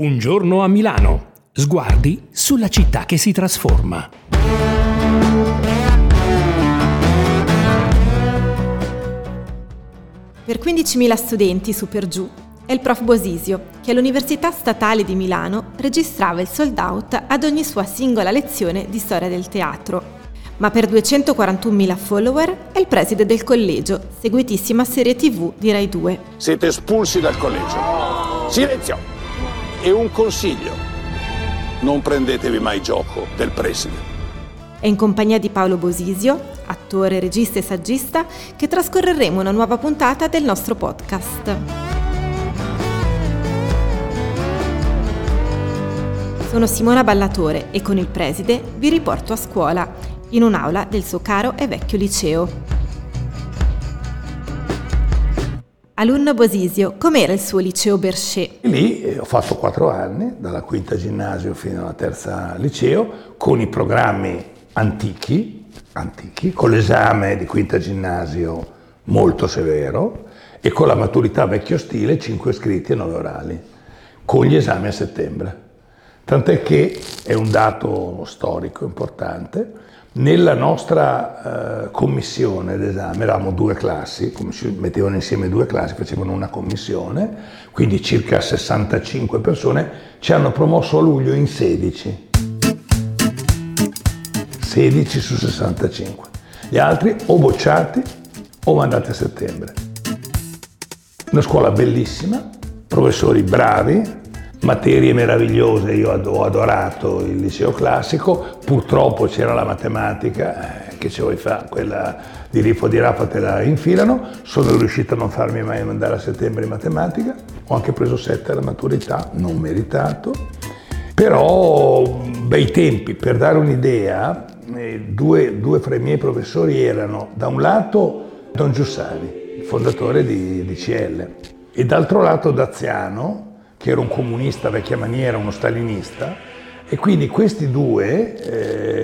Un giorno a Milano. Sguardi sulla città che si trasforma. Per 15.000 studenti su per giù è il prof Bosisio che all'Università Statale di Milano registrava il sold out ad ogni sua singola lezione di storia del teatro. Ma per 241.000 follower è il preside del collegio, seguitissima serie tv di Rai 2. Siete espulsi dal collegio. Silenzio! E un consiglio. Non prendetevi mai gioco del preside. È in compagnia di Paolo Bosisio, attore, regista e saggista, che trascorreremo una nuova puntata del nostro podcast. Sono Simona Ballatore e con il preside vi riporto a scuola, in un'aula del suo caro e vecchio liceo. Alunno Bosisio, com'era il suo liceo Berchet? Lì eh, ho fatto quattro anni, dalla quinta ginnasio fino alla terza liceo, con i programmi antichi, antichi con l'esame di quinta ginnasio molto severo e con la maturità vecchio stile, 5 scritti e 9 orali, con gli esami a settembre. Tant'è che è un dato storico importante, nella nostra eh, commissione d'esame eravamo due classi, mettevano insieme due classi, facevano una commissione, quindi circa 65 persone, ci hanno promosso a luglio in 16. 16 su 65. Gli altri o bocciati o mandati a settembre. Una scuola bellissima, professori bravi, materie meravigliose, io ho adorato il liceo classico, purtroppo c'era la matematica, eh, che ce vuoi fare, quella di Rifo di Raffa te la infilano, sono riuscito a non farmi mai mandare a settembre in matematica, ho anche preso 7 alla maturità, non meritato, però bei tempi, per dare un'idea, eh, due, due fra i miei professori erano da un lato Don Giussani, il fondatore di, di CL, e d'altro lato Daziano, che era un comunista vecchia maniera, uno stalinista, e quindi questi due,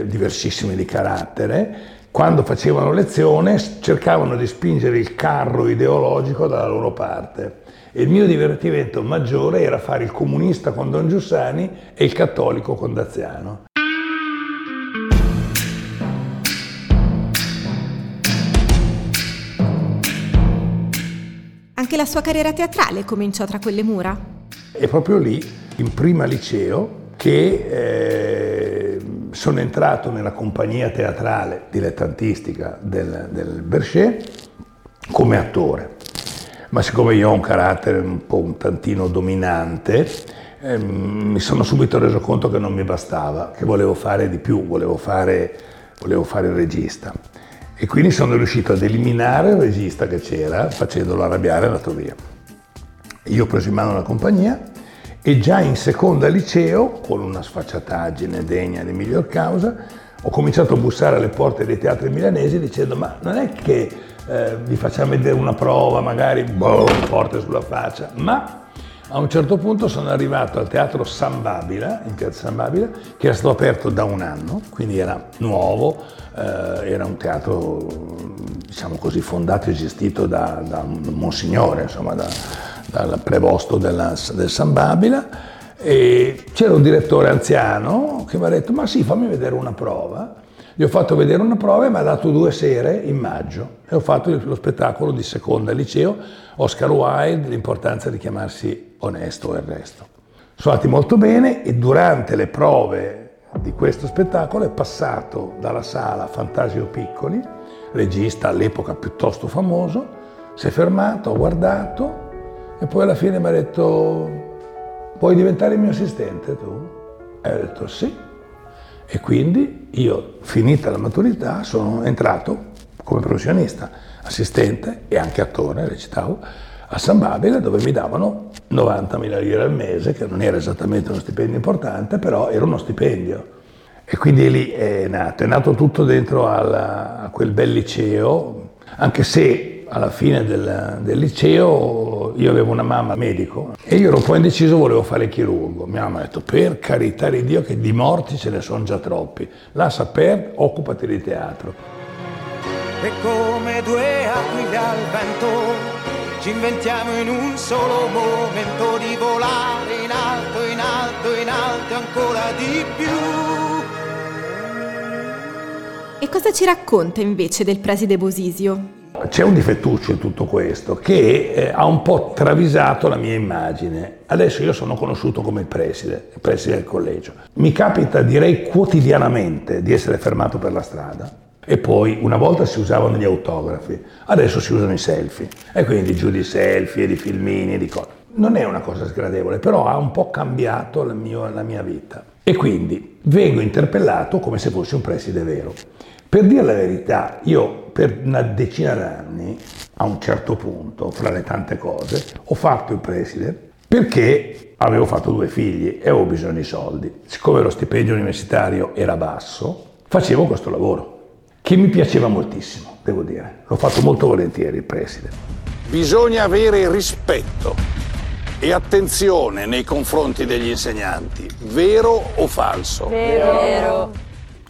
eh, diversissimi di carattere, quando facevano lezione cercavano di spingere il carro ideologico dalla loro parte. E il mio divertimento maggiore era fare il comunista con Don Giussani e il cattolico con Daziano. Anche la sua carriera teatrale cominciò tra quelle mura? È proprio lì, in prima liceo, che eh, sono entrato nella compagnia teatrale dilettantistica del, del Berchet come attore. Ma siccome io ho un carattere un po' un tantino dominante, eh, mi sono subito reso conto che non mi bastava, che volevo fare di più, volevo fare, volevo fare il regista. E quindi sono riuscito ad eliminare il regista che c'era, facendolo arrabbiare e andato via. Io ho preso in mano la compagnia e già in seconda liceo, con una sfacciataggine degna di miglior causa, ho cominciato a bussare alle porte dei teatri milanesi dicendo ma non è che eh, vi facciamo vedere una prova, magari boh, porte sulla faccia, ma a un certo punto sono arrivato al teatro San Babila, in piazza San Babila, che era stato aperto da un anno, quindi era nuovo, eh, era un teatro, diciamo così, fondato e gestito da, da un monsignore, insomma, da, dal prevosto della, del San Babila e c'era un direttore anziano che mi ha detto ma sì fammi vedere una prova. Gli ho fatto vedere una prova e mi ha dato due sere in maggio. E ho fatto lo spettacolo di seconda liceo Oscar Wilde l'importanza di chiamarsi onesto e il resto sono andati molto bene e durante le prove di questo spettacolo è passato dalla sala Fantasio Piccoli regista all'epoca piuttosto famoso si è fermato, ha guardato e poi alla fine mi ha detto, vuoi diventare il mio assistente tu? E ho detto sì. E quindi io, finita la maturità, sono entrato come professionista, assistente e anche attore, recitavo, a San Babile dove mi davano 90.000 lire al mese, che non era esattamente uno stipendio importante, però era uno stipendio. E quindi lì è nato, è nato tutto dentro alla, a quel bel liceo, anche se alla fine del, del, liceo io avevo una mamma medico e io ero un po' indeciso, volevo fare chirurgo. Mia mamma ha detto, per carità di Dio che di morti ce ne sono già troppi, lascia perdere, occupati di teatro. E come due aquile al vento ci inventiamo in un solo momento di volare in alto, in alto, in alto ancora di più. E cosa ci racconta invece del preside Bosisio? C'è un difettuccio in tutto questo che eh, ha un po' travisato la mia immagine. Adesso io sono conosciuto come il preside, il preside del collegio. Mi capita, direi quotidianamente, di essere fermato per la strada e poi una volta si usavano gli autografi, adesso si usano i selfie e quindi giù di selfie, di filmini, di cose. Non è una cosa sgradevole, però ha un po' cambiato la mia, la mia vita. E quindi vengo interpellato come se fossi un preside vero. Per dire la verità, io per una decina d'anni, a un certo punto, fra le tante cose, ho fatto il preside perché avevo fatto due figli e avevo bisogno di soldi. Siccome lo stipendio universitario era basso, facevo questo lavoro, che mi piaceva moltissimo, devo dire. L'ho fatto molto volentieri il preside. Bisogna avere rispetto e attenzione nei confronti degli insegnanti, vero o falso? Vero.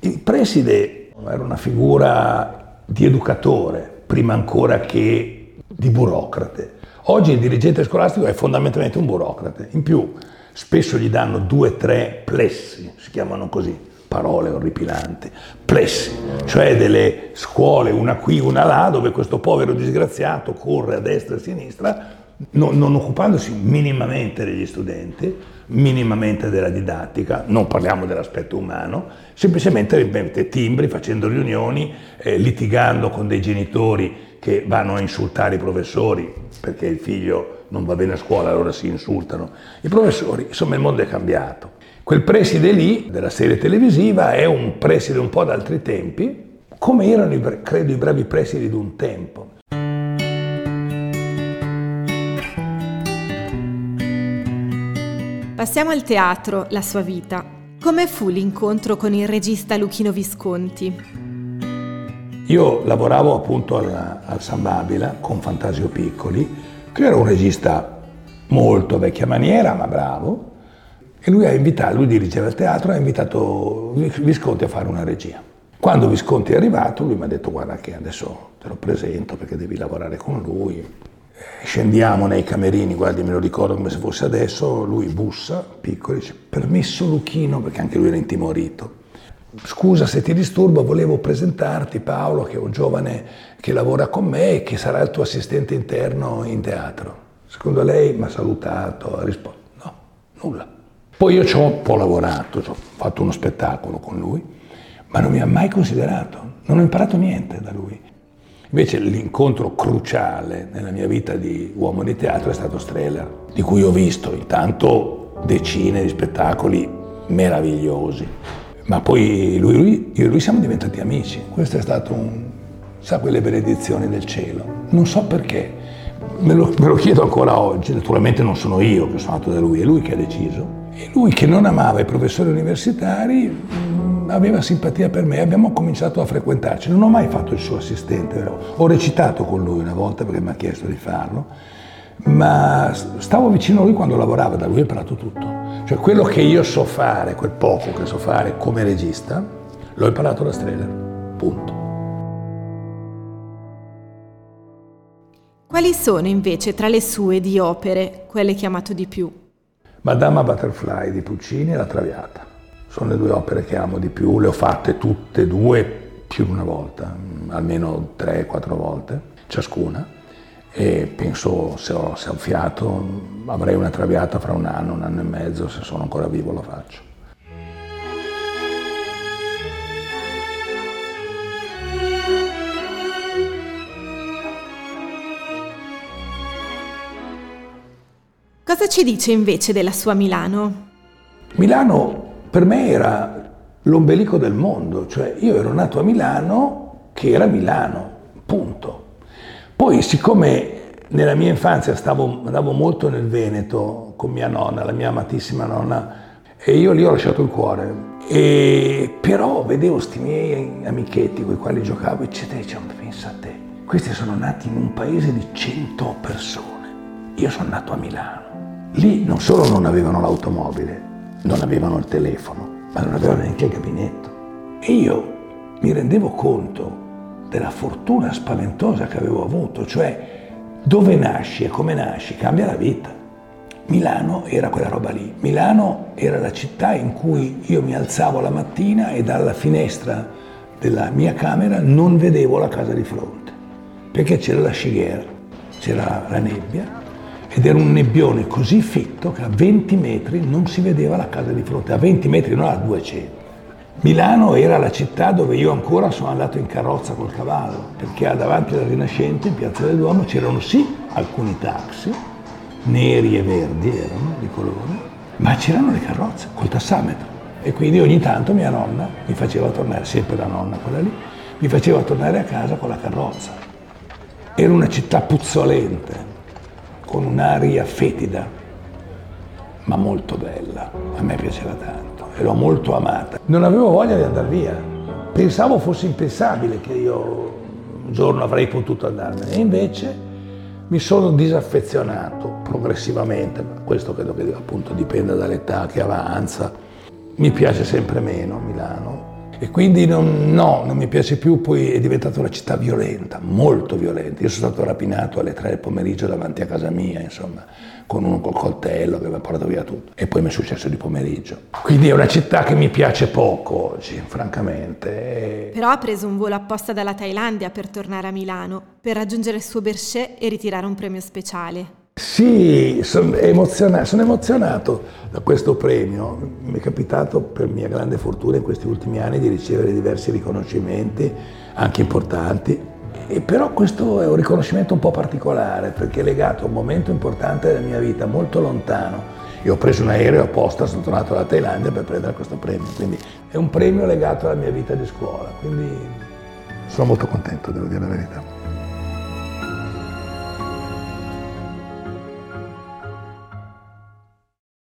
Il preside era una figura di educatore, prima ancora che di burocrate. Oggi il dirigente scolastico è fondamentalmente un burocrate. In più, spesso gli danno due o tre plessi, si chiamano così, parole orripilanti, plessi, cioè delle scuole, una qui, una là, dove questo povero disgraziato corre a destra e a sinistra, non, non occupandosi minimamente degli studenti, minimamente della didattica, non parliamo dell'aspetto umano, semplicemente mette timbri, facendo riunioni, eh, litigando con dei genitori che vanno a insultare i professori perché il figlio non va bene a scuola, allora si insultano. I professori, insomma il mondo è cambiato. Quel preside lì, della serie televisiva, è un preside un po' d'altri tempi, come erano, credo, i bravi presidi di un tempo. Passiamo al teatro, la sua vita. Come fu l'incontro con il regista Luchino Visconti? Io lavoravo appunto al, al San Babila con Fantasio Piccoli, che era un regista molto vecchia maniera, ma bravo, e lui ha invitato, lui dirigeva il teatro, ha invitato Visconti a fare una regia. Quando Visconti è arrivato, lui mi ha detto guarda che adesso te lo presento perché devi lavorare con lui, Scendiamo nei camerini, guardi, me lo ricordo come se fosse adesso, lui bussa, piccolo, dice permesso Luchino, perché anche lui era intimorito. Scusa se ti disturbo, volevo presentarti Paolo, che è un giovane che lavora con me e che sarà il tuo assistente interno in teatro. Secondo lei mi ha salutato, ha risposto no, nulla. Poi io ci ho un po' lavorato, ho fatto uno spettacolo con lui, ma non mi ha mai considerato, non ho imparato niente da lui. Invece l'incontro cruciale nella mia vita di uomo di teatro è stato Streller, di cui ho visto intanto decine di spettacoli meravigliosi. Ma poi lui, lui, io e lui siamo diventati amici. Questo è stato un... sa quelle benedizioni del cielo. Non so perché, me lo, me lo chiedo ancora oggi. Naturalmente non sono io che sono nato da lui, è lui che ha deciso. E lui che non amava i professori universitari aveva simpatia per me, abbiamo cominciato a frequentarci. Non ho mai fatto il suo assistente, ho recitato con lui una volta perché mi ha chiesto di farlo, ma stavo vicino a lui quando lavorava, da lui ho imparato tutto. Cioè quello che io so fare, quel poco che so fare come regista, l'ho imparato da Streller, punto. Quali sono invece tra le sue di opere quelle che ha amato di più? Madama Butterfly di Puccini e La Traviata. Sono le due opere che amo di più, le ho fatte tutte e due più di una volta, almeno tre, quattro volte ciascuna e penso se ho, se ho fiato avrei una traviata fra un anno, un anno e mezzo, se sono ancora vivo lo faccio. Cosa ci dice invece della sua Milano? Milano per me era l'ombelico del mondo, cioè io ero nato a Milano che era Milano, punto. Poi siccome nella mia infanzia stavo, andavo molto nel Veneto con mia nonna, la mia amatissima nonna, e io lì ho lasciato il cuore. E però vedevo questi miei amichetti con i quali giocavo, eccetera, e dicevo, pensa a te, questi sono nati in un paese di 100 persone. Io sono nato a Milano. Lì non solo non avevano l'automobile, non avevano il telefono, ma non avevano neanche il gabinetto. E io mi rendevo conto della fortuna spaventosa che avevo avuto, cioè dove nasci e come nasci cambia la vita. Milano era quella roba lì. Milano era la città in cui io mi alzavo la mattina e dalla finestra della mia camera non vedevo la casa di fronte, perché c'era la scighera, c'era la nebbia ed era un nebbione così fitto che a 20 metri non si vedeva la casa di fronte, a 20 metri non a 200. Milano era la città dove io ancora sono andato in carrozza col cavallo, perché davanti alla Rinascente, in Piazza del Duomo, c'erano sì alcuni taxi, neri e verdi erano di colore, ma c'erano le carrozze col tassametro. E quindi ogni tanto mia nonna mi faceva tornare, sempre la nonna quella lì, mi faceva tornare a casa con la carrozza. Era una città puzzolente, con un'aria fetida, ma molto bella. A me piaceva tanto e l'ho molto amata. Non avevo voglia di andare via. Pensavo fosse impensabile che io un giorno avrei potuto andarmene. E invece mi sono disaffezionato progressivamente, ma questo credo che appunto dipenda dall'età che avanza. Mi piace sempre meno Milano e quindi non, no, non mi piace più, poi è diventata una città violenta, molto violenta. Io sono stato rapinato alle tre del pomeriggio davanti a casa mia, insomma, con uno col coltello che mi ha portato via tutto. E poi mi è successo di pomeriggio. Quindi è una città che mi piace poco oggi, francamente. Però ha preso un volo apposta dalla Thailandia per tornare a Milano, per raggiungere il suo Berchet e ritirare un premio speciale. Sì, sono emozionato, sono emozionato da questo premio. Mi è capitato per mia grande fortuna in questi ultimi anni di ricevere diversi riconoscimenti, anche importanti, e però questo è un riconoscimento un po' particolare perché è legato a un momento importante della mia vita, molto lontano. Io ho preso un aereo apposta, sono tornato dalla Thailandia per prendere questo premio, quindi è un premio legato alla mia vita di scuola, quindi sono molto contento, devo dire la verità.